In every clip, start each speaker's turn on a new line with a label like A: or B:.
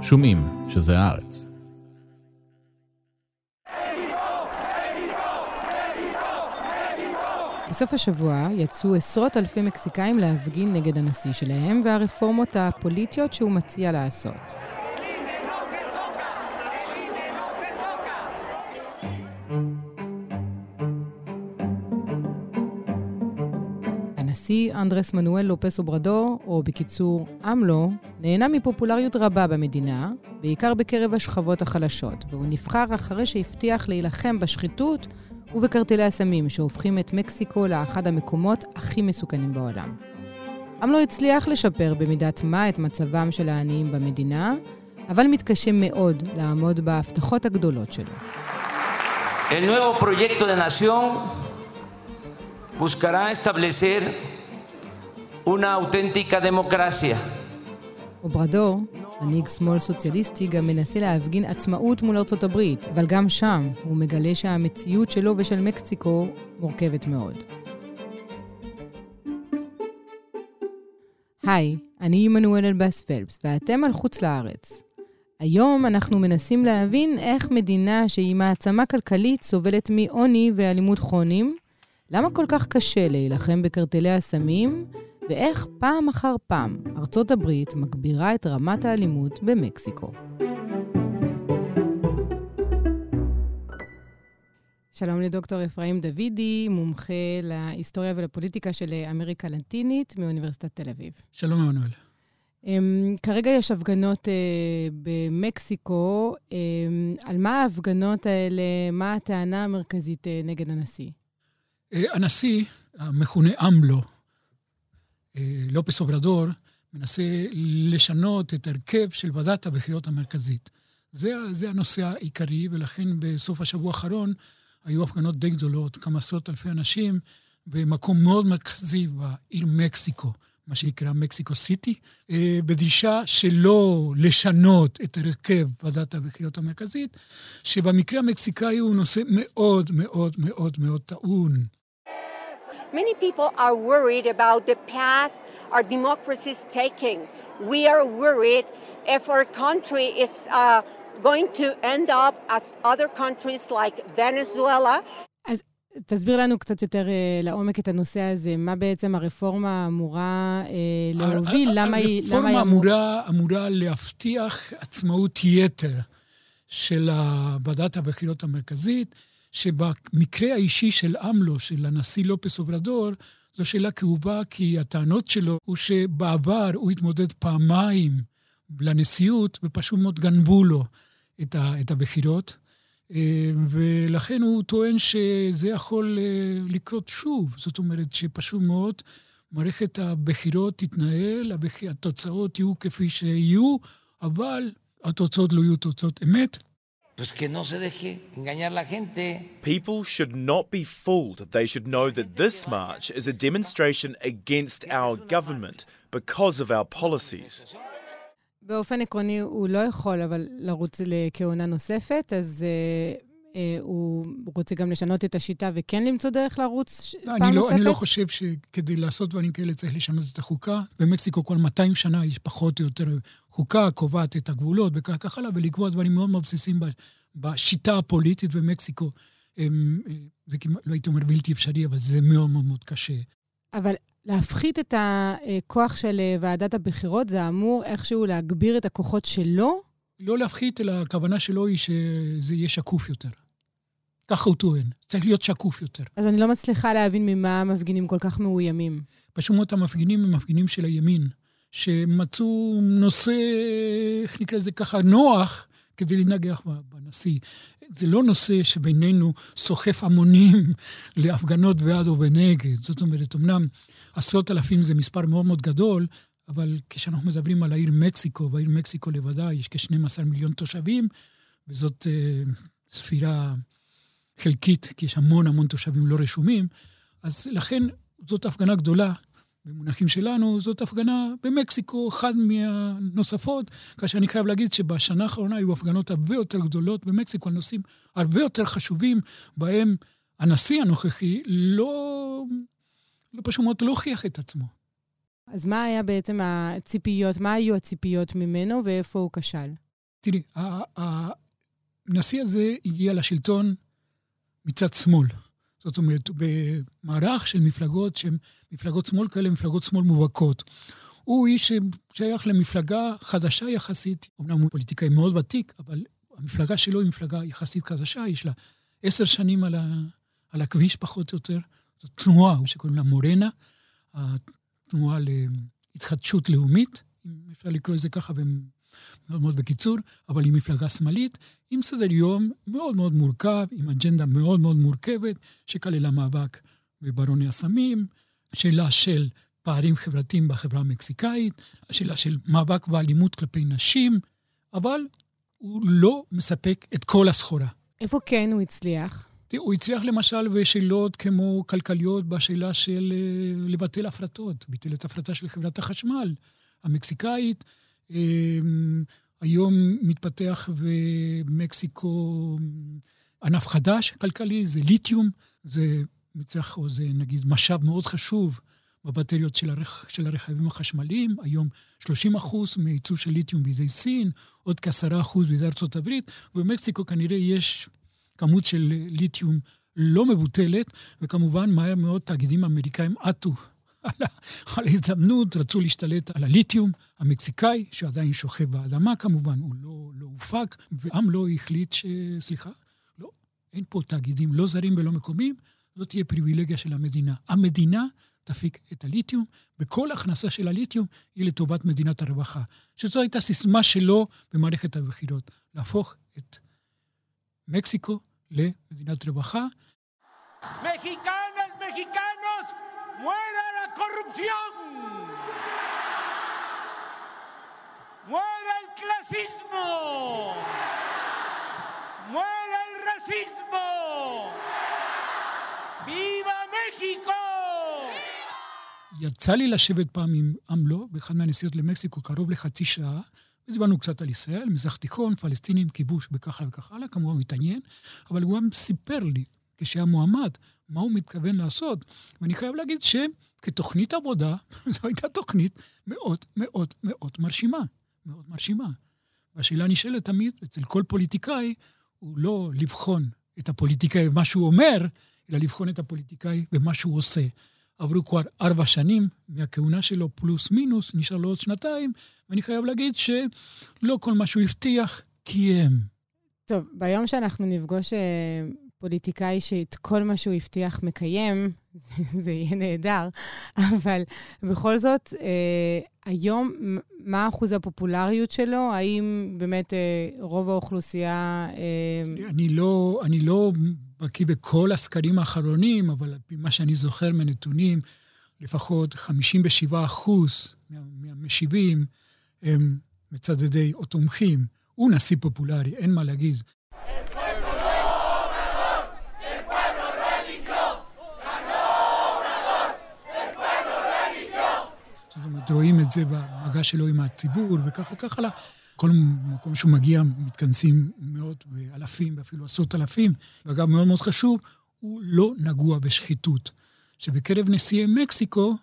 A: שומעים שזה הארץ.
B: בסוף השבוע יצאו עשרות אלפי מקסיקאים להפגין נגד הנשיא שלהם והרפורמות הפוליטיות שהוא מציע לעשות. הנשיא אנדרס מנואל לופס אוברדור, או בקיצור אמלו, נהנה מפופולריות רבה במדינה, בעיקר בקרב השכבות החלשות, והוא נבחר אחרי שהבטיח להילחם בשחיתות ובקרטלי הסמים, שהופכים את מקסיקו לאחד המקומות הכי מסוכנים בעולם. אמלו הצליח לשפר במידת מה את מצבם של העניים במדינה, אבל מתקשה מאוד לעמוד בהבטחות הגדולות שלו.
C: El nuevo proyecto de nación buscará establecer una auténtica democracia.
B: אוברדור, מנהיג שמאל סוציאליסטי, גם מנסה להפגין עצמאות מול ארצות הברית, אבל גם שם הוא מגלה שהמציאות שלו ושל מקסיקו מורכבת מאוד. היי, אני עמנואל אלבאס פלפס, ואתם על חוץ לארץ. היום אנחנו מנסים להבין איך מדינה שהיא מעצמה כלכלית סובלת מעוני ואלימות כרוניים, למה כל כך קשה להילחם בקרטלי הסמים, ואיך פעם אחר פעם ארצות הברית מגבירה את רמת האלימות במקסיקו. שלום לדוקטור אפרים דוידי, מומחה להיסטוריה ולפוליטיקה של אמריקה לטינית מאוניברסיטת תל אביב.
D: שלום, עמנואל.
B: Um, כרגע יש הפגנות uh, במקסיקו. Um, על מה ההפגנות האלה? מה הטענה המרכזית uh, נגד הנשיא?
D: Uh, הנשיא, המכונה אמלו, לופס אוברדור, מנסה לשנות את הרכב של ועדת הבחירות המרכזית. זה, זה הנושא העיקרי, ולכן בסוף השבוע האחרון היו הפגנות די גדולות, כמה עשרות אלפי אנשים, במקום מאוד מרכזי בעיר מקסיקו. מה שנקרא מקסיקו סיטי, בדרישה שלא לשנות את הרכב ועדת הבחירות המרכזית, שבמקרה המקסיקאי הוא נושא מאוד מאוד מאוד מאוד טעון.
E: Many people are worried about the path our democracy is taking. We are worried if our country is uh, going to end up as other countries like Venezuela.
B: תסביר לנו קצת יותר uh, לעומק את הנושא הזה. מה בעצם הרפורמה אמורה uh, להוביל? למה היא...
D: הרפורמה אמורה, אמורה להבטיח עצמאות יתר של ועדת הבחירות המרכזית, שבמקרה האישי של אמלו, של הנשיא לופס אוברדור, זו שאלה כאובה, כי הטענות שלו הוא שבעבר הוא התמודד פעמיים לנשיאות, ופשוט מאוד גנבו לו את, ה, את הבחירות. ולכן הוא טוען שזה יכול לקרות שוב. זאת אומרת שפשוט מאוד מערכת הבחירות תתנהל, התוצאות יהיו כפי שיהיו, אבל התוצאות לא יהיו תוצאות אמת.
C: Pues que no se deje engañar la gente.
F: People should not be fooled. They should know that this march is a demonstration against our government because of our policies.
B: באופן עקרוני הוא לא יכול, אבל לרוץ לכהונה נוספת, אז אה, אה, הוא רוצה גם לשנות את השיטה וכן למצוא דרך לרוץ
D: לא,
B: פעם
D: אני לא,
B: נוספת?
D: אני לא חושב שכדי לעשות דברים כאלה צריך לשנות את החוקה. במקסיקו כל 200 שנה יש פחות או יותר חוקה, קובעת את הגבולות וכך הלאה, ולקבוע דברים מאוד מאוד בסיסיים בשיטה הפוליטית במקסיקו. הם, זה כמעט, לא הייתי אומר בלתי אפשרי, אבל זה מאוד מאוד מאוד קשה.
B: אבל להפחית את הכוח של ועדת הבחירות, זה אמור איכשהו להגביר את הכוחות שלו?
D: לא להפחית, אלא הכוונה שלו היא שזה יהיה שקוף יותר. ככה הוא טוען, צריך להיות שקוף יותר.
B: אז אני לא מצליחה להבין ממה המפגינים כל כך מאוימים.
D: פשוט מאוד המפגינים הם מפגינים של הימין, שמצאו נושא, איך נקרא לזה ככה, נוח, כדי לנגח בנשיא. זה לא נושא שבינינו סוחף המונים להפגנות בעד או בנגד. זאת אומרת, אמנם עשרות אלפים זה מספר מאוד מאוד גדול, אבל כשאנחנו מדברים על העיר מקסיקו, והעיר מקסיקו לבדה יש כ-12 מיליון תושבים, וזאת אה, ספירה חלקית, כי יש המון המון תושבים לא רשומים, אז לכן זאת הפגנה גדולה. במונחים שלנו, זאת הפגנה במקסיקו, אחת מהנוספות, כאשר אני חייב להגיד שבשנה האחרונה היו הפגנות הרבה יותר גדולות במקסיקו על נושאים הרבה יותר חשובים, בהם הנשיא הנוכחי לא, לא פשוט מאוד לא הוכיח את עצמו.
B: אז מה היה בעצם הציפיות, מה היו הציפיות ממנו ואיפה הוא כשל?
D: תראי, הנשיא הזה הגיע לשלטון מצד שמאל. זאת אומרת, במערך של מפלגות שהן מפלגות שמאל כאלה, מפלגות שמאל מובהקות. הוא איש ששייך למפלגה חדשה יחסית, אמנם הוא פוליטיקאי מאוד ותיק, אבל המפלגה שלו היא מפלגה יחסית חדשה, יש לה עשר שנים על, ה, על הכביש פחות או יותר. זו תנועה שקוראים לה מורנה, התנועה להתחדשות לאומית, אם אפשר לקרוא לזה ככה מאוד מאוד בקיצור, אבל היא מפלגה שמאלית, עם סדר יום מאוד מאוד מורכב, עם אג'נדה מאוד מאוד מורכבת, שכללה מאבק בברוני הסמים, שאלה של פערים חברתיים בחברה המקסיקאית, השאלה של מאבק באלימות כלפי נשים, אבל הוא לא מספק את כל הסחורה.
B: איפה כן הוא הצליח?
D: הוא הצליח למשל בשאלות כמו כלכליות, בשאלה של אה, לבטל הפרטות. ביטל את הפרטה של חברת החשמל המקסיקאית. אמ, היום מתפתח במקסיקו ענף חדש כלכלי, זה ליתיום, זה מצרך, או זה נגיד משאב מאוד חשוב בבטריות של, הרכ... של הרכבים החשמליים. היום 30 אחוז מייצוא של ליתיום בידי סין, עוד כ-10 אחוז בידי ארצות הברית, ובמקסיקו כנראה יש כמות של ליתיום לא מבוטלת, וכמובן מהר מאוד תאגידים אמריקאים עטו על, על ההזדמנות, רצו להשתלט על הליתיום המקסיקאי, שעדיין שוכב באדמה כמובן, הוא לא, לא הופק, ועם לא החליט ש... סליחה, לא, אין פה תאגידים לא זרים ולא מקומיים, זאת תהיה פריבילגיה של המדינה. המדינה תפיק את הליתיום, וכל הכנסה של הליתיום היא לטובת מדינת הרווחה. שזו הייתה סיסמה שלו במערכת הבחירות, להפוך את מקסיקו למדינת רווחה.
G: Muera corrupción. Muera el clasismo. Muera el racismo. ¡Viva México!
D: יצא לי לשבת פעם עם עמלו, באחד מהנסיעות למקסיקו, קרוב לחצי שעה, ודיברנו קצת על ישראל, מזרח תיכון, פלסטינים, כיבוש הלאה וכך הלאה, כמובן מתעניין, אבל הוא גם סיפר לי, כשהיה מועמד, מה הוא מתכוון לעשות. ואני חייב להגיד שכתוכנית עבודה, זו הייתה תוכנית מאוד מאוד מאוד מרשימה. מאוד מרשימה. והשאלה נשאלת תמיד, אצל כל פוליטיקאי, הוא לא לבחון את הפוליטיקאי ומה שהוא אומר, אלא לבחון את הפוליטיקאי ומה שהוא עושה. עברו כבר ארבע שנים מהכהונה שלו, פלוס מינוס, נשאר לו עוד שנתיים, ואני חייב להגיד שלא כל מה שהוא הבטיח, קיים.
B: טוב, ביום שאנחנו נפגוש אה, פוליטיקאי שאת כל מה שהוא הבטיח מקיים, זה יהיה נהדר, אבל בכל זאת, אה, היום, מה אחוז הפופולריות שלו? האם באמת אה, רוב האוכלוסייה...
D: אה... אני לא, אני לא בקיא בכל הסקרים האחרונים, אבל על פי מה שאני זוכר מהנתונים, לפחות 57 אחוז מהמשיבים הם מצדדי או תומכים. הוא נשיא פופולרי, אין מה להגיד. רואים את זה במגע שלו עם הציבור וככה וככה הלאה. כל מקום שהוא מגיע מתכנסים מאות ואלפים ואפילו עשרות אלפים. ואגב, מאוד מאוד חשוב, הוא לא נגוע בשחיתות. שבקרב נשיאי מקסיקו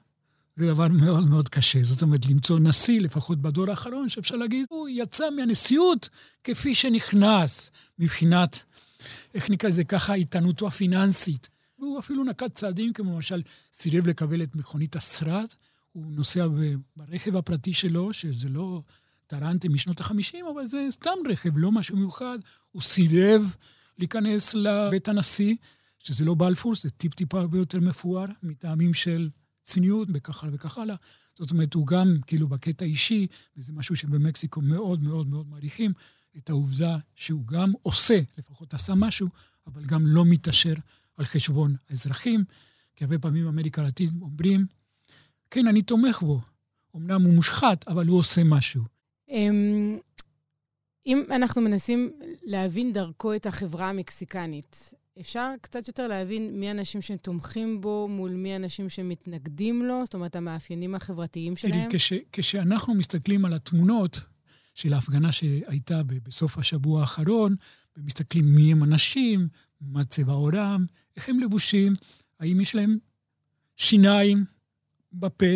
D: זה דבר מאוד מאוד קשה. זאת אומרת, למצוא נשיא, לפחות בדור האחרון, שאפשר להגיד, הוא יצא מהנשיאות כפי שנכנס, מבחינת, איך נקרא לזה ככה, איתנותו הפיננסית. והוא אפילו נקט צעדים, כמו למשל, סירב לקבל את מכונית השרד, הוא נוסע ברכב הפרטי שלו, שזה לא טרנטה משנות ה-50, אבל זה סתם רכב, לא משהו מיוחד. הוא סירב להיכנס לבית הנשיא, שזה לא בלפור, זה טיפ-טיפה הרבה יותר מפואר, מטעמים של צניעות וכך הלאה וכך הלאה. זאת אומרת, הוא גם, כאילו, בקטע אישי, וזה משהו שבמקסיקו מאוד מאוד מאוד מעריכים, את העובדה שהוא גם עושה, לפחות עשה משהו, אבל גם לא מתעשר על חשבון האזרחים. כי הרבה פעמים אמריקה הלטינית אומרים, כן, אני תומך בו. אמנם הוא מושחת, אבל הוא עושה משהו.
B: אמ, אם אנחנו מנסים להבין דרכו את החברה המקסיקנית, אפשר קצת יותר להבין מי האנשים שתומכים בו מול מי האנשים שמתנגדים לו? זאת אומרת, המאפיינים החברתיים שלהם?
D: תראי, כש, כשאנחנו מסתכלים על התמונות של ההפגנה שהייתה בסוף השבוע האחרון, ומסתכלים מי הם אנשים, מה צבע עורם, איך הם לבושים, האם יש להם שיניים בפה,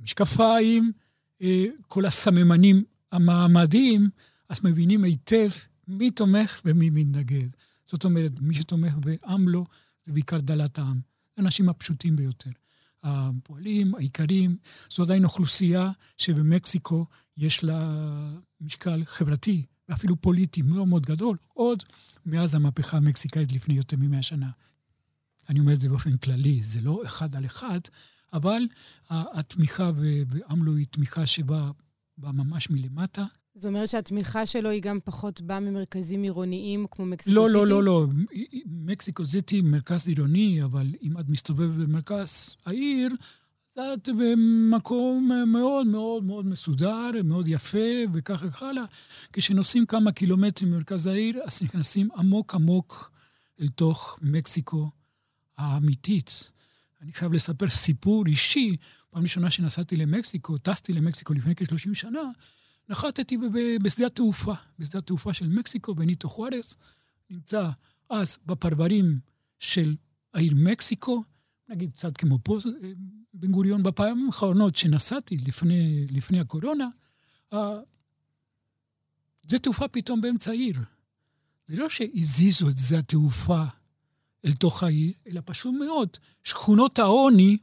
D: משקפיים, אה, כל הסממנים המעמדיים, אז מבינים היטב מי תומך ומי מתנגד. זאת אומרת, מי שתומך באמלו זה בעיקר דלת העם. האנשים הפשוטים ביותר. הפועלים, האיכרים, זו עדיין אוכלוסייה שבמקסיקו יש לה משקל חברתי ואפילו פוליטי מאוד מאוד גדול, עוד מאז המהפכה המקסיקאית לפני יותר ממאה שנה. אני אומר את זה באופן כללי, זה לא אחד על אחד, אבל התמיכה באמלו היא תמיכה שבאה ממש מלמטה.
B: זאת אומרת שהתמיכה שלו היא גם פחות באה ממרכזים עירוניים כמו מקסיקו
D: לא,
B: סיטי?
D: לא, לא, לא. מקסיקו סיטי מרכז עירוני, אבל אם את מסתובבת במרכז העיר, את במקום מאוד מאוד מאוד מסודר, מאוד יפה, וכך הלאה. כשנוסעים כמה קילומטרים ממרכז העיר, אז נכנסים עמוק עמוק אל תוך מקסיקו האמיתית. אני חייב לספר סיפור אישי. פעם ראשונה שנסעתי למקסיקו, טסתי למקסיקו לפני כ-30 שנה, נחתתי בשדה התעופה, בשדה התעופה של מקסיקו, בניטו חוארס, נמצא אז בפרברים של העיר מקסיקו, נגיד קצת כמו פה, בן גוריון, בפעמים האחרונות שנסעתי לפני, לפני הקורונה, שדה תעופה פתאום באמצע העיר. זה לא שהזיזו את שדה התעופה אל תוך העיר, אלא פשוט מאוד, שכונות העוני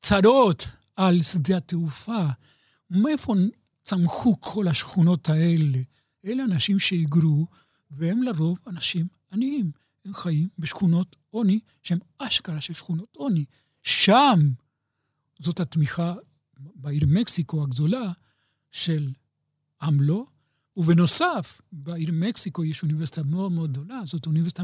D: צרות על שדה התעופה. מאיפה צמחו כל השכונות האלה? אלה אנשים שהיגרו, והם לרוב אנשים עניים. הם חיים בשכונות עוני, שהן אשכרה של שכונות עוני. שם זאת התמיכה בעיר מקסיקו הגדולה של עמלו, ובנוסף, בעיר מקסיקו יש אוניברסיטה מאוד מאוד גדולה, זאת האוניברסיטה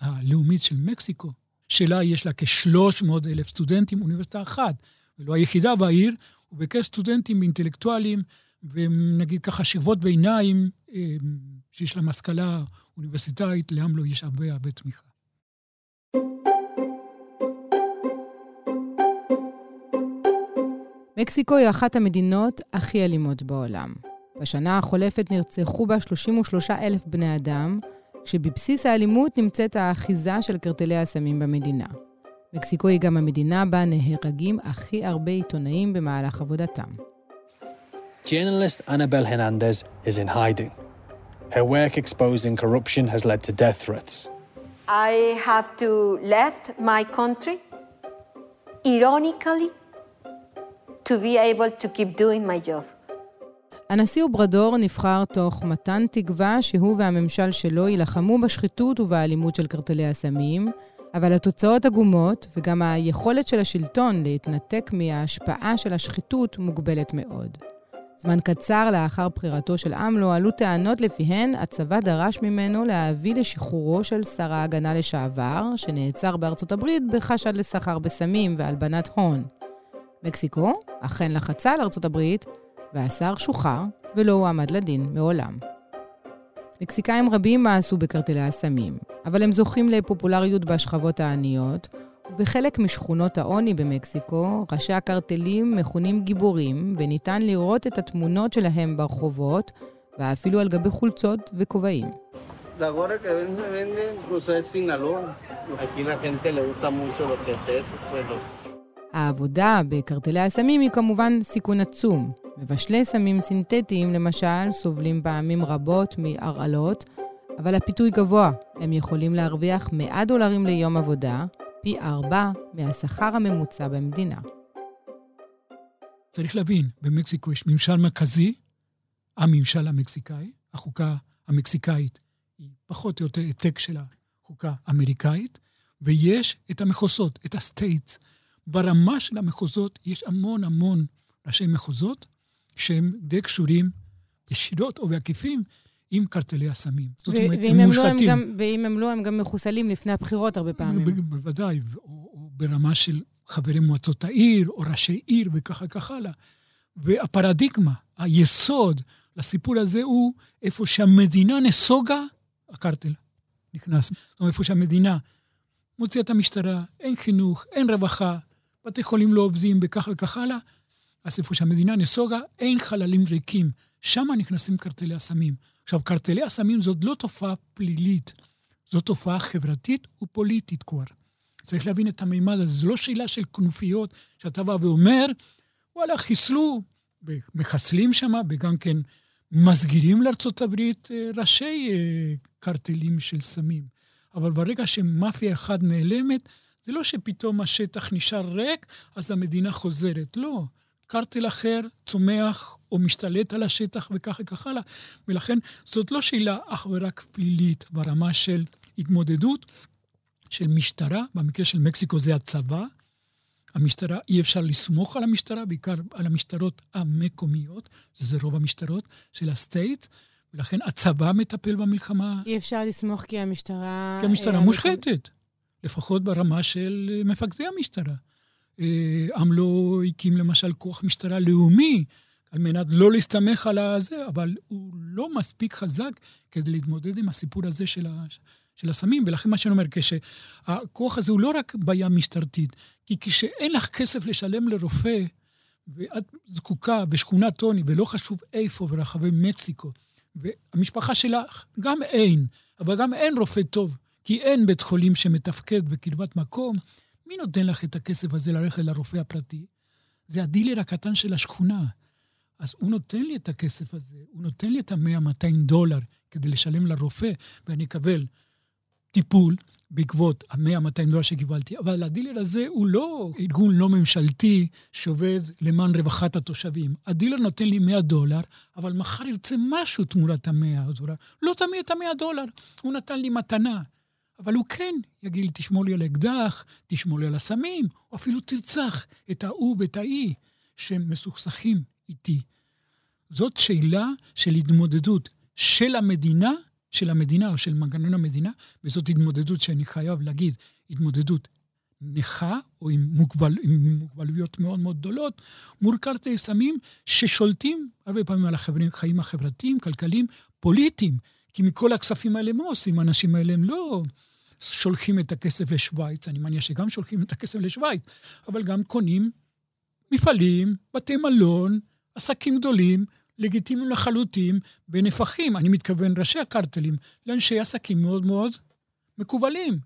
D: הלאומית של מקסיקו, שלה יש לה כ-300 אלף סטודנטים, אוניברסיטה אחת, ולא היחידה בעיר, ובקר סטודנטים אינטלקטואלים, ונגיד ככה שכבות ביניים, אה, שיש להם השכלה אוניברסיטאית, לעמלו יש הרבה הרבה תמיכה.
B: מקסיקו היא אחת המדינות הכי אלימות בעולם. בשנה החולפת נרצחו בה 33 אלף בני אדם, כשבבסיס האלימות נמצאת האחיזה של קרטלי הסמים במדינה. מקסיקו היא גם המדינה בה נהרגים הכי הרבה עיתונאים במהלך עבודתם.
H: Journalist Annabel Hernandez is in hiding. Her work exposing corruption has led to death threats.
E: I have to left my country, ironically, to be able to keep doing my job.
B: הנשיא אוברדור נבחר תוך מתן תקווה שהוא והממשל שלו יילחמו בשחיתות ובאלימות של קרטלי הסמים, אבל התוצאות עגומות, וגם היכולת של השלטון להתנתק מההשפעה של השחיתות מוגבלת מאוד. זמן קצר לאחר בחירתו של עמלו עלו טענות לפיהן הצבא דרש ממנו להביא לשחרורו של שר ההגנה לשעבר, שנעצר בארצות הברית בחשד לסחר בסמים והלבנת הון. מקסיקו אכן לחצה על ארצות הברית, והשר שוחרר ולא הועמד לדין מעולם. מקסיקאים רבים מאסו בקרטלי הסמים, אבל הם זוכים לפופולריות בשכבות העניות, ובחלק משכונות העוני במקסיקו, ראשי הקרטלים מכונים גיבורים, וניתן לראות את התמונות שלהם ברחובות, ואפילו על גבי חולצות וכובעים. העבודה בקרטלי הסמים היא כמובן סיכון עצום. מבשלי סמים סינתטיים, למשל, סובלים פעמים רבות מהרעלות, אבל הפיתוי גבוה. הם יכולים להרוויח 100 דולרים ליום עבודה, פי ארבע מהשכר הממוצע במדינה.
D: צריך להבין, במקסיקו יש ממשל מרכזי, הממשל המקסיקאי, החוקה המקסיקאית היא פחות או יותר העתק של החוקה האמריקאית, ויש את המחוזות, את ה states. ברמה של המחוזות יש המון המון ראשי מחוזות שהם די קשורים ישירות או בעקיפים עם קרטלי הסמים.
B: זאת אומרת, הם מושחתים. לא ואם הם לא, הם גם מחוסלים לפני הבחירות הרבה פעמים.
D: בוודאי, או, או ברמה של חברי מועצות העיר, או ראשי עיר, וככה ככה הלאה. והפרדיגמה, היסוד לסיפור הזה הוא איפה שהמדינה נסוגה, הקרטל נכנס. זאת אומרת, איפה שהמדינה מוציאה את המשטרה, אין חינוך, אין רווחה, בתי חולים לא עובדים, וככה וככה הלאה, אז איפה שהמדינה נסוגה, אין חללים ריקים. שם נכנסים קרטלי הסמים. עכשיו, קרטלי הסמים זאת לא תופעה פלילית, זו תופעה חברתית ופוליטית כבר. צריך להבין את המימד הזה. זו לא שאלה של כנופיות, שאתה בא ואומר, וואלה, חיסלו, מחסלים שם, וגם כן מסגירים לארצות הברית אה, ראשי אה, קרטלים של סמים. אבל ברגע שמאפיה אחת נעלמת, זה לא שפתאום השטח נשאר ריק, אז המדינה חוזרת. לא. קרטל אחר צומח או משתלט על השטח וכך וכך הלאה. ולכן זאת לא שאלה אך ורק פלילית ברמה של התמודדות של משטרה, במקרה של מקסיקו זה הצבא. המשטרה, אי אפשר לסמוך על המשטרה, בעיקר על המשטרות המקומיות, שזה רוב המשטרות של הסטייט, ולכן הצבא מטפל במלחמה.
B: אי אפשר לסמוך כי המשטרה...
D: כי המשטרה אה, מושחתת, לפחות ברמה של מפקדי המשטרה. עמלו אה, הקים למשל כוח משטרה לאומי, על מנת לא להסתמך על הזה, אבל הוא לא מספיק חזק כדי להתמודד עם הסיפור הזה של, ה, של הסמים, ולכן מה שאני אומר, כשהכוח הזה הוא לא רק בעיה משטרתית, כי כשאין לך כסף לשלם לרופא, ואת זקוקה בשכונת עוני, ולא חשוב איפה, ברחבי מקסיקו, והמשפחה שלך, גם אין, אבל גם אין רופא טוב, כי אין בית חולים שמתפקד בקרבת מקום, מי נותן לך את הכסף הזה ללכת לרופא הפרטי? זה הדילר הקטן של השכונה. אז הוא נותן לי את הכסף הזה, הוא נותן לי את ה-100-200 דולר כדי לשלם לרופא, ואני אקבל טיפול בעקבות ה-100-200 דולר שקיבלתי. אבל הדילר הזה הוא לא ארגון לא ממשלתי שעובד למען רווחת התושבים. הדילר נותן לי 100 דולר, אבל מחר ירצה משהו תמורת ה-100 דולר. לא תמיד את ה-100 דולר, הוא נתן לי מתנה. אבל הוא כן יגיד תשמור לי על אקדח, תשמור לי על הסמים, או אפילו תרצח את ההוא ואת ההיא שמסוכסכים איתי. זאת שאלה של התמודדות של המדינה, של המדינה או של מנגנון המדינה, וזאת התמודדות שאני חייב להגיד, התמודדות נכה או עם, מוגבל, עם מוגבלויות מאוד מאוד גדולות, מול קרטי סמים ששולטים הרבה פעמים על החיים החברתיים, כלכליים, פוליטיים. כי מכל הכספים האלה, מה עושים האנשים האלה? הם לא שולחים את הכסף לשוויץ, אני מניח שגם שולחים את הכסף לשוויץ, אבל גם קונים מפעלים, בתי מלון, עסקים גדולים, לגיטימיים לחלוטין, בנפחים, אני מתכוון ראשי הקרטלים, לאנשי עסקים מאוד מאוד מקובלים.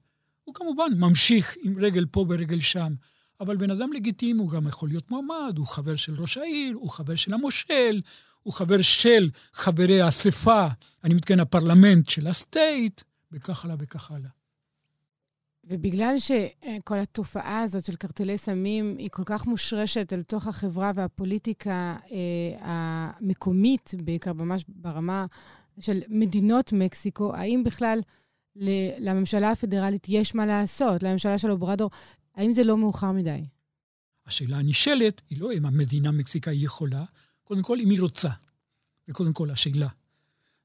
D: הוא כמובן ממשיך עם רגל פה ורגל שם, אבל בן אדם לגיטימי הוא גם יכול להיות מועמד, הוא חבר של ראש העיר, הוא חבר של המושל, הוא חבר של חברי האספה, אני מתכוון הפרלמנט של הסטייט, וכך הלאה וכך הלאה.
B: ובגלל שכל התופעה הזאת של קרטלי סמים היא כל כך מושרשת אל תוך החברה והפוליטיקה אה, המקומית, בעיקר ממש ברמה של מדינות מקסיקו, האם בכלל לממשלה הפדרלית יש מה לעשות, לממשלה של אוברדור, האם זה לא מאוחר מדי?
D: השאלה הנשאלת היא לא אם המדינה מקסיקאית יכולה, קודם כל אם היא רוצה. זה קודם כל השאלה.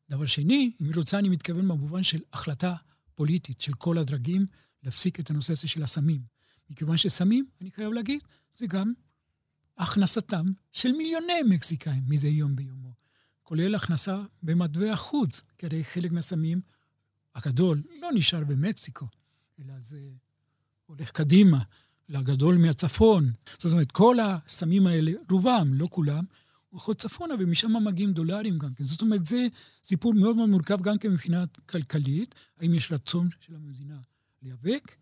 D: דבר שני, אם היא רוצה, אני מתכוון במובן של החלטה פוליטית של כל הדרגים להפסיק את הנושא הזה של הסמים. מכיוון שסמים, אני חייב להגיד, זה גם הכנסתם של מיליוני מקסיקאים מדי יום ביומו. כולל הכנסה במטבע חוץ, כי הרי חלק מהסמים הגדול לא נשאר במקסיקו, אלא זה הולך קדימה, לגדול מהצפון. זאת אומרת, כל הסמים האלה, רובם, לא כולם, הולכות צפונה, ומשם מגיעים דולרים גם כן. זאת אומרת, זה סיפור מאוד מאוד מורכב גם כן מבחינה כלכלית, האם יש רצון של המדינה להיאבק,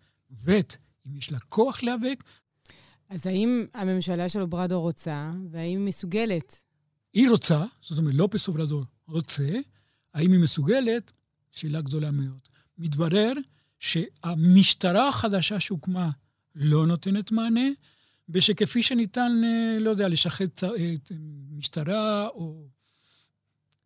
D: ב', אם יש לה כוח להיאבק.
B: אז האם הממשלה של אוברדור רוצה, והאם היא מסוגלת?
D: היא רוצה, זאת אומרת, לופס אוברדור רוצה, האם היא מסוגלת? שאלה גדולה מאוד. מתברר שהמשטרה החדשה שהוקמה לא נותנת מענה, ושכפי שניתן, אה, לא יודע, לשחד אה, משטרה או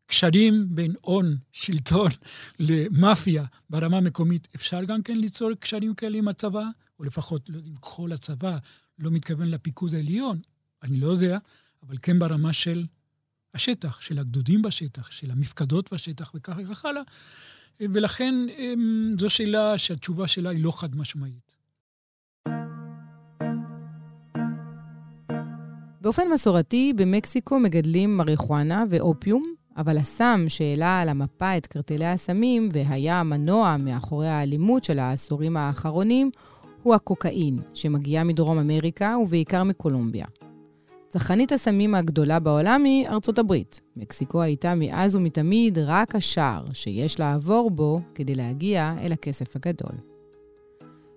D: קשרים בין הון, שלטון, למאפיה ברמה המקומית, אפשר גם כן ליצור קשרים כאלה עם הצבא, או לפחות, לא יודע אם כל הצבא לא מתכוון לפיקוד העליון, אני לא יודע, אבל כן ברמה של השטח, של הגדודים בשטח, של המפקדות בשטח וכך וכך הלאה. ולכן אמ, זו שאלה שהתשובה שלה היא לא חד משמעית.
B: באופן מסורתי, במקסיקו מגדלים מריחואנה ואופיום, אבל הסם שהעלה על המפה את קרטלי הסמים והיה המנוע מאחורי האלימות של העשורים האחרונים, הוא הקוקאין, שמגיע מדרום אמריקה ובעיקר מקולומביה. צרכנית הסמים הגדולה בעולם היא ארצות הברית. מקסיקו הייתה מאז ומתמיד רק השער שיש לעבור בו כדי להגיע אל הכסף הגדול.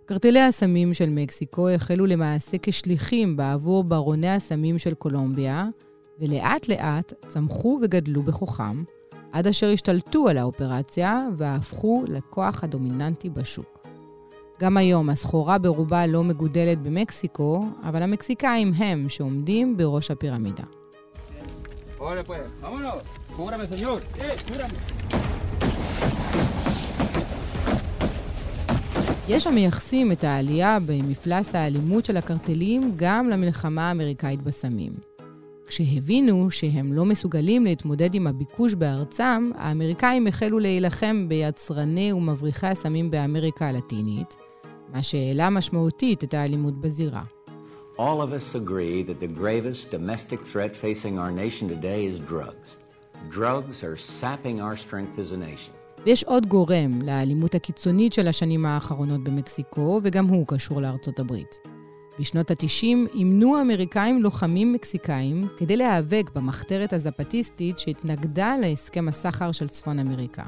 B: קרטלי הסמים של מקסיקו החלו למעשה כשליחים בעבור ברוני הסמים של קולומביה, ולאט לאט צמחו וגדלו בכוחם, עד אשר השתלטו על האופרציה והפכו לכוח הדומיננטי בשוק. גם היום הסחורה ברובה לא מגודלת במקסיקו, אבל המקסיקאים הם שעומדים בראש הפירמידה. יש המייחסים את העלייה במפלס האלימות של הקרטלים גם למלחמה האמריקאית בסמים. כשהבינו שהם לא מסוגלים להתמודד עם הביקוש בארצם, האמריקאים החלו להילחם ביצרני ומבריחי הסמים באמריקה הלטינית, מה שהעלה משמעותית את האלימות בזירה.
I: All of us agree that the gravest domestic threat facing our nation today is drugs. Drugs are sapping our strength as a nation.
B: ויש עוד גורם לאלימות הקיצונית של השנים האחרונות במקסיקו, וגם הוא קשור לארצות הברית. בשנות ה-90 אימנו האמריקאים לוחמים מקסיקאים כדי להיאבק במחתרת הזפטיסטית שהתנגדה להסכם הסחר של צפון אמריקה.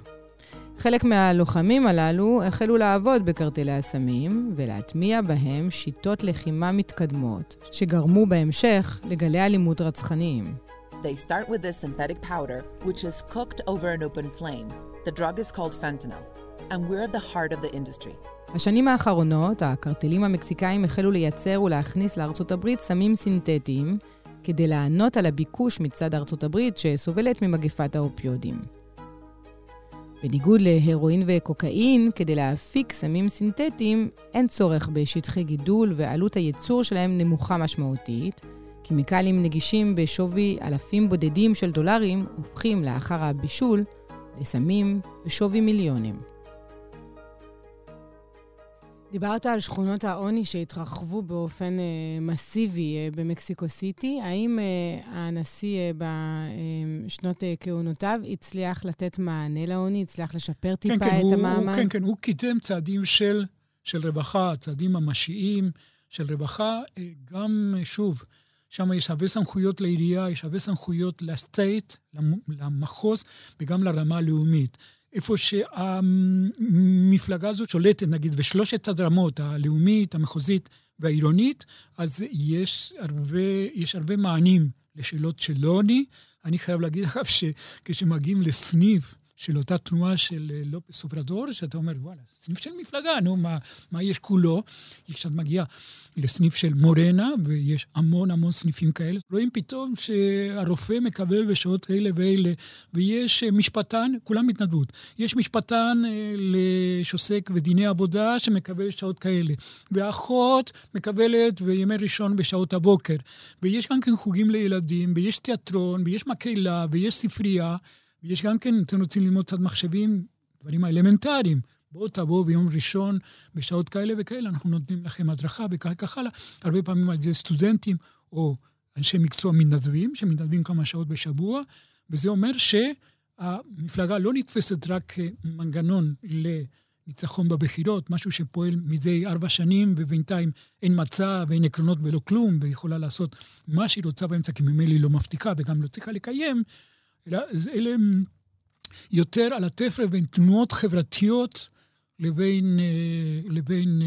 B: חלק מהלוחמים הללו החלו לעבוד בקרטלי הסמים ולהטמיע בהם שיטות לחימה מתקדמות, שגרמו בהמשך לגלי אלימות רצחניים.
J: They start with this synthetic powder, which is cooked over an open flame. The drug is called fentanyl, and we're at the heart of the industry.
B: בשנים האחרונות, הקרטלים המקסיקאים החלו לייצר ולהכניס לארצות הברית סמים סינתטיים, כדי לענות על הביקוש מצד ארצות הברית שסובלת ממגפת האופיודים. בניגוד להרואין וקוקאין, כדי להפיק סמים סינתטיים, אין צורך בשטחי גידול ועלות הייצור שלהם נמוכה משמעותית. כימיקלים נגישים בשווי אלפים בודדים של דולרים הופכים לאחר הבישול לסמים בשווי מיליונים. דיברת על שכונות העוני שהתרחבו באופן אה, מסיבי אה, במקסיקו סיטי. האם אה, הנשיא אה, בשנות אה, כהונותיו הצליח לתת מענה לעוני, הצליח לשפר טיפה
D: כן, כן,
B: את
D: הוא,
B: המעמד?
D: כן, כן, הוא קידם צעדים של, של רווחה, צעדים ממשיים של רווחה. אה, גם, אה, שוב, שם יש הרבה סמכויות לעירייה, יש הרבה סמכויות לסטייט, למחוז, וגם לרמה הלאומית. איפה שהמפלגה הזאת שולטת, נגיד, בשלושת הדרמות, הלאומית, המחוזית והעירונית, אז יש הרבה, יש הרבה מענים לשאלות של עוני. אני חייב להגיד לך שכשמגיעים לסניף של אותה תנועה של אה, לופס אוברדור, שאתה אומר, וואלה, סניף של מפלגה, נו, מה, מה יש כולו? כשאת מגיעה לסניף של מורנה, ויש המון המון סניפים כאלה, רואים פתאום שהרופא מקבל בשעות כאלה ואלה, ויש אה, משפטן, כולם התנדבות. יש משפטן אה, שעוסק בדיני עבודה שמקבל שעות כאלה, ואחות מקבלת בימי ראשון בשעות הבוקר, ויש גם כן חוגים לילדים, ויש תיאטרון, ויש מקהלה, ויש ספרייה. ויש גם כן, אתם רוצים ללמוד קצת מחשבים, דברים האלמנטריים. בואו תבואו ביום ראשון בשעות כאלה וכאלה, אנחנו נותנים לכם הדרכה וכך הלאה. הרבה פעמים על ידי סטודנטים או אנשי מקצוע מתנדבים, שמתנדבים כמה שעות בשבוע, וזה אומר שהמפלגה לא נתפסת רק כמנגנון לניצחון בבחירות, משהו שפועל מדי ארבע שנים, ובינתיים אין מצע ואין עקרונות ולא כלום, ויכולה לעשות מה שהיא רוצה באמצע, כי ממילא היא לא מבטיחה וגם לא צריכה לקיים. אלא אלה הם יותר על התפר בין תנועות חברתיות לבין, לבין,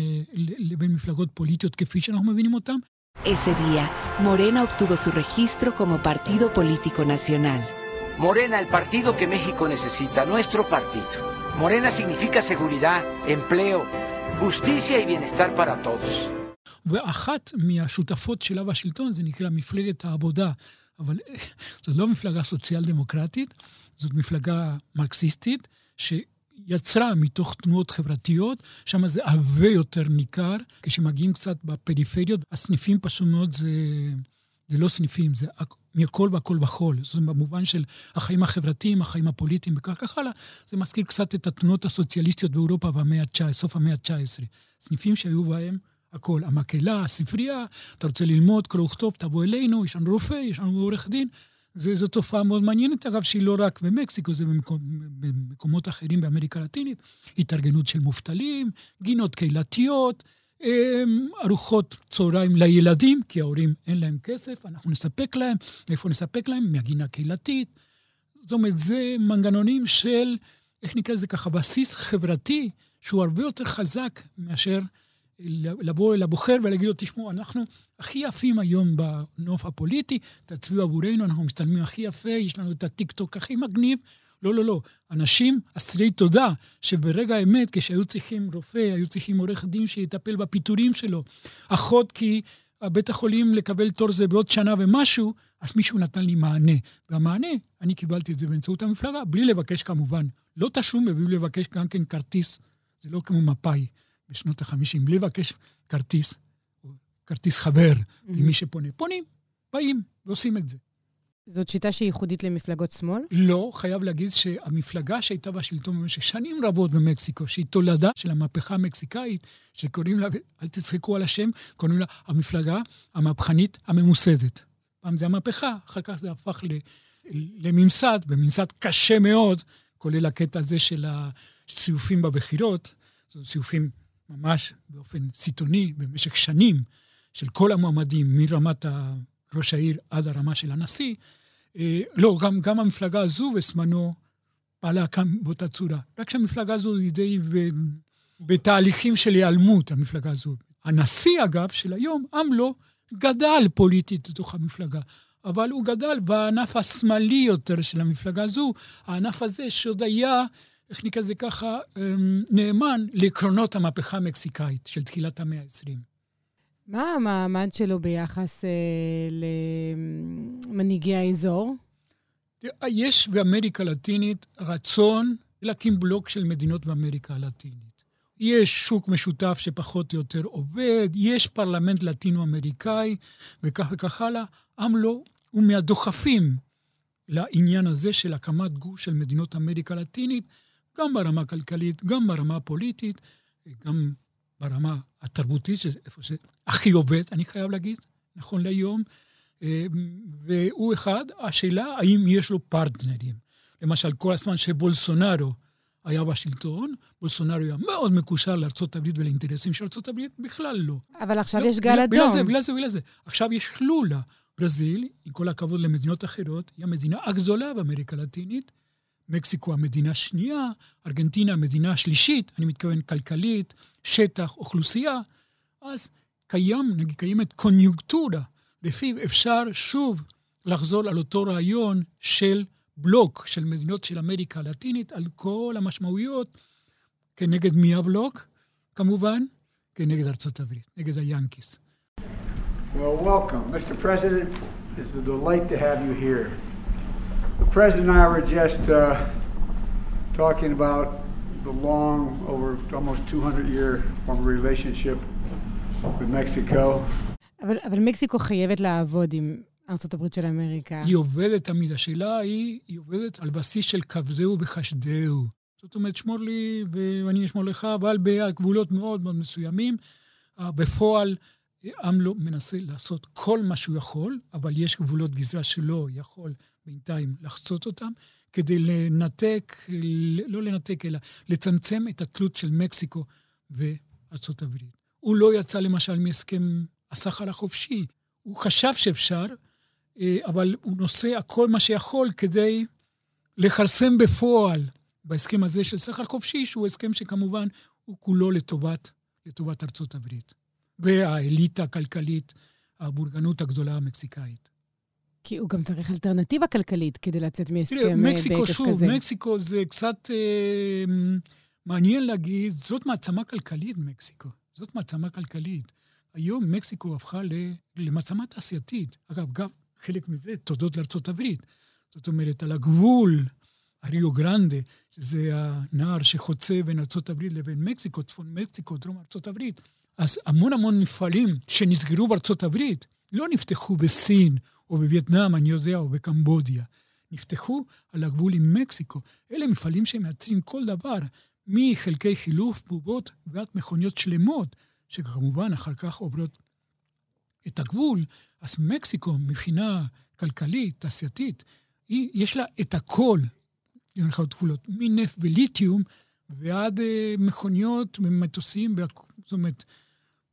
D: לבין מפלגות פוליטיות כפי שאנחנו מבינים אותן.
K: Ese día, Morena obtuvo su registro como partido político nacional.
C: Morena, el partido que México necesita, nuestro partido. Morena significa seguridad, empleo, justicia y bienestar para todos.
D: ואחת מהשותפות שלה בשלטון זה נקרא מפלגת העבודה. אבל זאת לא מפלגה סוציאל דמוקרטית, זאת מפלגה מרקסיסטית, שיצרה מתוך תנועות חברתיות, שם זה הרבה יותר ניכר. כשמגיעים קצת בפריפריות, הסניפים פשוט מאוד זה, זה לא סניפים, זה מכל והכל וכול. זאת אומרת, במובן של החיים החברתיים, החיים הפוליטיים וכך הלאה, זה מזכיר קצת את התנועות הסוציאליסטיות באירופה במאה ה-19, סוף המאה ה-19. סניפים שהיו בהם הכל, המקהלה, הספרייה, אתה רוצה ללמוד, קרוא וכתוב, תבוא אלינו, יש לנו רופא, יש לנו עורך דין. זו תופעה מאוד מעניינת, אגב, שהיא לא רק במקסיקו, זה במקומות, במקומות אחרים באמריקה הלטינית. התארגנות של מובטלים, גינות קהילתיות, ארוחות צהריים לילדים, כי ההורים אין להם כסף, אנחנו נספק להם, איפה נספק להם? מהגינה קהילתית. זאת אומרת, זה מנגנונים של, איך נקרא לזה ככה, בסיס חברתי, שהוא הרבה יותר חזק מאשר לבוא אל הבוחר ולהגיד לו, תשמעו, אנחנו הכי יפים היום בנוף הפוליטי, תצביעו עבורנו, אנחנו מצטלמים הכי יפה, יש לנו את הטיקטוק הכי מגניב. לא, לא, לא. אנשים אסירי תודה, שברגע האמת, כשהיו צריכים רופא, היו צריכים עורך דין שיטפל בפיטורים שלו, אחות כי בית החולים לקבל תור זה בעוד שנה ומשהו, אז מישהו נתן לי מענה. והמענה, אני קיבלתי את זה באמצעות המפלגה, בלי לבקש כמובן, לא תשלום ובלי לבקש גם כן כרטיס. זה לא כמו מפא"י בשנות ה-50, בלי לבקש כרטיס, או כרטיס חבר mm-hmm. למי שפונה. פונים, באים ועושים את זה.
B: זאת שיטה שהיא ייחודית למפלגות שמאל?
D: לא, חייב להגיד שהמפלגה שהייתה בשלטון במשך שנים רבות במקסיקו, שהיא תולדה של המהפכה המקסיקאית, שקוראים לה, אל תצחקו על השם, קוראים לה המפלגה המהפכנית הממוסדת. פעם זה המהפכה, אחר כך זה הפך לממסד, וממסד קשה מאוד, כולל הקטע הזה של הציופים בבחירות, זאת ציופים ממש באופן סיטוני במשך שנים של כל המועמדים, מרמת ראש העיר עד הרמה של הנשיא. אה, לא, גם, גם המפלגה הזו בזמנו פעלה כאן באותה צורה. רק שהמפלגה הזו היא די בתהליכים של היעלמות, המפלגה הזו. הנשיא, אגב, של היום, עמלו, גדל פוליטית לתוך המפלגה. אבל הוא גדל בענף השמאלי יותר של המפלגה הזו, הענף הזה שעוד היה, איך נקרא לזה ככה, אמ, נאמן לעקרונות המהפכה המקסיקאית של תחילת המאה ה-20.
B: מה המעמד שלו ביחס אה, למנהיגי האזור?
D: יש באמריקה הלטינית רצון להקים בלוק של מדינות באמריקה הלטינית. יש שוק משותף שפחות או יותר עובד, יש פרלמנט לטינו-אמריקאי, וכך וכך הלאה. עמלו הוא מהדוחפים לעניין הזה של הקמת גוש של מדינות אמריקה הלטינית, גם ברמה הכלכלית, גם ברמה הפוליטית, גם ברמה התרבותית, איפה שהכי עובד, אני חייב להגיד, נכון להיום. אה, והוא אחד, השאלה האם יש לו פרטנרים. למשל, כל הזמן שבולסונארו היה בשלטון, בולסונארו היה מאוד מקושר לארה"ב ולאינטרסים של ארה"ב, בכלל לא.
B: אבל עכשיו לא, יש גל אדום. בגלל
D: זה, בגלל זה, בגלל זה. עכשיו יש חלולה. ברזיל, עם כל הכבוד למדינות אחרות, היא המדינה הגדולה באמריקה הלטינית, מקסיקו המדינה השנייה, ארגנטינה המדינה השלישית, אני מתכוון כלכלית, שטח, אוכלוסייה, אז קיים, נגיד, קיימת קוניונקטורה, לפיו אפשר שוב לחזור על אותו רעיון של בלוק של מדינות של אמריקה הלטינית, על כל המשמעויות, כנגד מי הבלוק? כמובן, כנגד ארצות הברית, נגד היאנקיס.
L: Well, welcome. Mr. President, it's a delight to have you here. The President and I were just uh, talking about the long, over almost 200 year former relationship with Mexico.
B: אבל, אבל מקסיקו חייבת לעבוד עם ארה"ב של אמריקה.
D: היא עובדת תמיד. השאלה היא, היא עובדת על בסיס של כבדהו וחשדהו. זאת אומרת, שמור לי ואני אשמור לך, אבל בגבולות מאוד מאוד מסוימים. בפועל, עמלו מנסה לעשות כל מה שהוא יכול, אבל יש גבולות גזרה שלא יכול בינתיים לחצות אותם, כדי לנתק, לא לנתק, אלא לצמצם את התלות של מקסיקו וארצות הברית. הוא לא יצא למשל מהסכם הסחר החופשי. הוא חשב שאפשר, אה, אבל הוא נושא הכל מה שיכול כדי לכרסם בפועל בהסכם הזה של סחר חופשי, שהוא הסכם שכמובן הוא כולו לטובת, לטובת ארצות הברית. והאליטה הכלכלית, הבורגנות הגדולה המקסיקאית.
B: כי הוא גם צריך אלטרנטיבה כלכלית כדי לצאת מהסכם בהיקף כזה. מקסיקו,
D: שוב, מקסיקו זה קצת אה, מעניין להגיד, זאת מעצמה כלכלית, מקסיקו. זאת מעצמה כלכלית. היום מקסיקו הפכה למעצמה תעשייתית. אגב, גם חלק מזה תודות לארצות הברית. זאת אומרת, על הגבול, הריו גרנדה, שזה הנהר שחוצה בין ארצות הברית לבין מקסיקו, צפון מקסיקו, דרום ארצות הברית, אז המון המון מפעלים שנסגרו בארצות הברית לא נפתחו בסין או בווייטנאם, אני יודע, או בקמבודיה. נפתחו על הגבול עם מקסיקו. אלה מפעלים שמייצרים כל דבר, מחלקי חילוף, בובות ועד מכוניות שלמות, שכמובן אחר כך עוברות את הגבול. אז מקסיקו, מבחינה כלכלית, תעשייתית, יש לה את הכל, במרכאות כפולות, מנפט וליתיום ועד אה, מכוניות ומטוסים, זאת אומרת,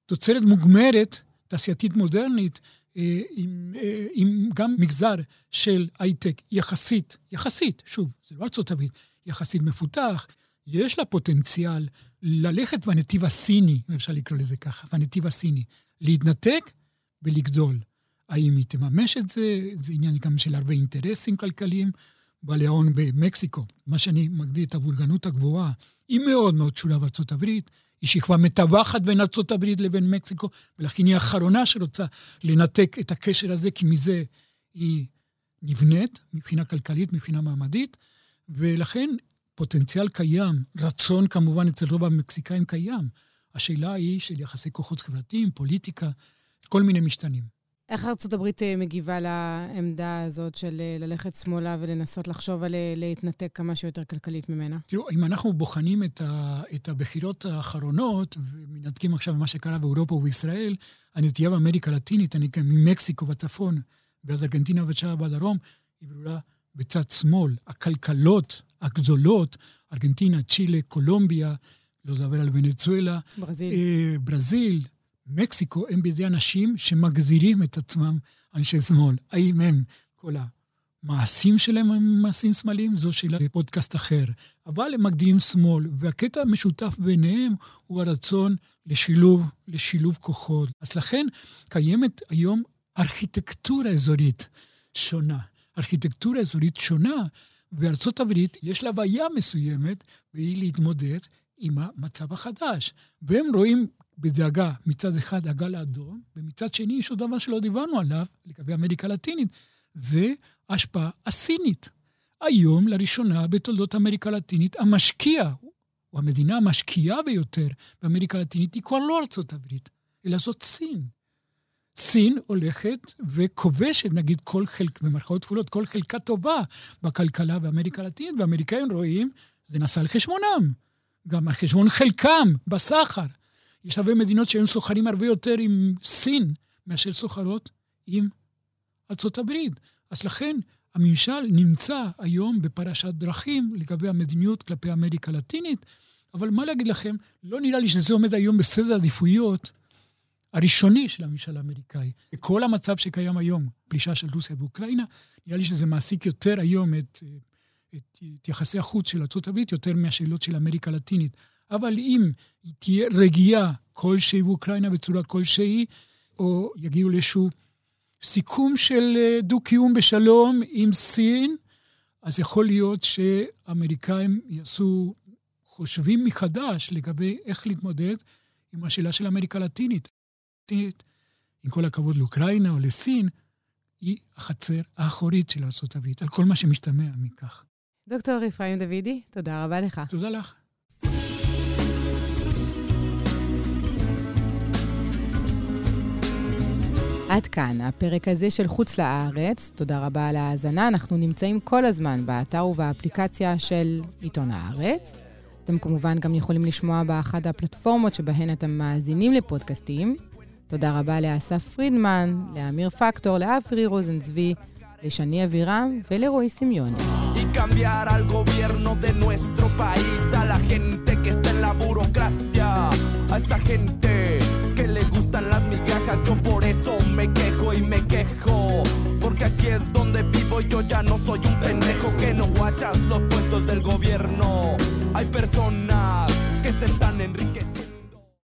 D: תוצרת מוגמרת, תעשייתית מודרנית, עם, אה, עם גם מגזר של הייטק יחסית, יחסית, שוב, זה לא ארצות הברית, יחסית מפותח, יש לה פוטנציאל ללכת בנתיב הסיני, אם אפשר לקרוא לזה ככה, בנתיב הסיני, להתנתק ולגדול. האם היא תממש את זה? זה עניין גם של הרבה אינטרסים כלכליים. בעלי ההון במקסיקו, מה שאני מגדיר את הבולגנות הגבוהה, היא מאוד מאוד שולה בארצות הברית. היא שכבה מתווכת בין הברית לבין מקסיקו, ולכן היא האחרונה שרוצה לנתק את הקשר הזה, כי מזה היא נבנית מבחינה כלכלית, מבחינה מעמדית, ולכן פוטנציאל קיים, רצון כמובן אצל רוב המקסיקאים קיים. השאלה היא של יחסי כוחות חברתיים, פוליטיקה, כל מיני משתנים.
B: איך ארה"ב אה, מגיבה לעמדה הזאת של אה, ללכת שמאלה ולנסות לחשוב על אה, להתנתק כמה שיותר כלכלית ממנה?
D: תראו, אם אנחנו בוחנים את, ה, את הבחירות האחרונות, ומנתקים עכשיו ממה שקרה באירופה ובישראל, הנטייה באמריקה הלטינית, אני כאן ממקסיקו בצפון, ועד ארגנטינה וצ'אבה בדרום, היא ברורה בצד שמאל. הכלכלות הגדולות, ארגנטינה, צ'ילה, קולומביה, לא לדבר על ונצואלה,
B: ברזיל,
D: אה, ברזיל מקסיקו הם בידי אנשים שמגדירים את עצמם אנשי שמאל. האם הם, כל המעשים שלהם הם מעשים שמאליים? זו שאלה בפודקאסט אחר. אבל הם מגדירים שמאל, והקטע המשותף ביניהם הוא הרצון לשילוב, לשילוב כוחות. אז לכן קיימת היום ארכיטקטורה אזורית שונה. ארכיטקטורה אזורית שונה, וארצות הברית יש לה בעיה מסוימת, והיא להתמודד עם המצב החדש. והם רואים בדאגה, מצד אחד הגל האדום, ומצד שני יש עוד דבר שלא דיברנו עליו, לגבי אמריקה הלטינית, זה השפעה הסינית. היום, לראשונה בתולדות אמריקה הלטינית, המשקיע, או המדינה המשקיעה ביותר באמריקה הלטינית, היא כבר לא ארצות הברית, אלא זאת סין. סין הולכת וכובשת, נגיד, כל חלק, במרכאות כפולות, כל חלקה טובה בכלכלה באמריקה הלטינית, והאמריקאים רואים, זה נעשה על חשבונם, גם על חשבון חלקם בסחר. יש הרבה מדינות שהיום סוחרים הרבה יותר עם סין מאשר סוחרות עם ארצות הברית. אז לכן הממשל נמצא היום בפרשת דרכים לגבי המדיניות כלפי אמריקה הלטינית, אבל מה להגיד לכם, לא נראה לי שזה עומד היום בסדר העדיפויות הראשוני של הממשל האמריקאי. כל המצב שקיים היום, פלישה של רוסיה באוקראינה, נראה לי שזה מעסיק יותר היום את, את, את יחסי החוץ של ארה"ב יותר מהשאלות של אמריקה הלטינית. אבל אם תהיה רגיעה כלשהי באוקראינה בצורה כלשהי, או יגיעו לאיזשהו סיכום של אה, דו-קיום בשלום עם סין, אז יכול להיות שאמריקאים יעשו חושבים מחדש לגבי איך להתמודד עם השאלה של אמריקה הלטינית. עם כל הכבוד לאוקראינה או לסין, היא החצר האחורית של ארה"ב, על כל מה שמשתמע מכך.
B: דוקטור אפרים דוידי, תודה רבה לך.
D: תודה לך.
B: עד כאן הפרק הזה של חוץ לארץ. תודה רבה על ההאזנה. אנחנו נמצאים כל הזמן באתר ובאפליקציה של עיתון הארץ. אתם כמובן גם יכולים לשמוע באחת הפלטפורמות שבהן אתם מאזינים לפודקאסטים. תודה רבה לאסף פרידמן, לאמיר פקטור, לאפרי רוזנצבי, לשני אבירם ולרועי סמיוני. cambiar al gobierno de nuestro país, a la gente que está en la burocracia, esa gente que le gustan las migajas, yo por eso me quejo y me quejo, porque aquí es donde vivo yo ya no soy un pendejo que no guachas los puestos del gobierno, hay personas que se están enriqueciendo.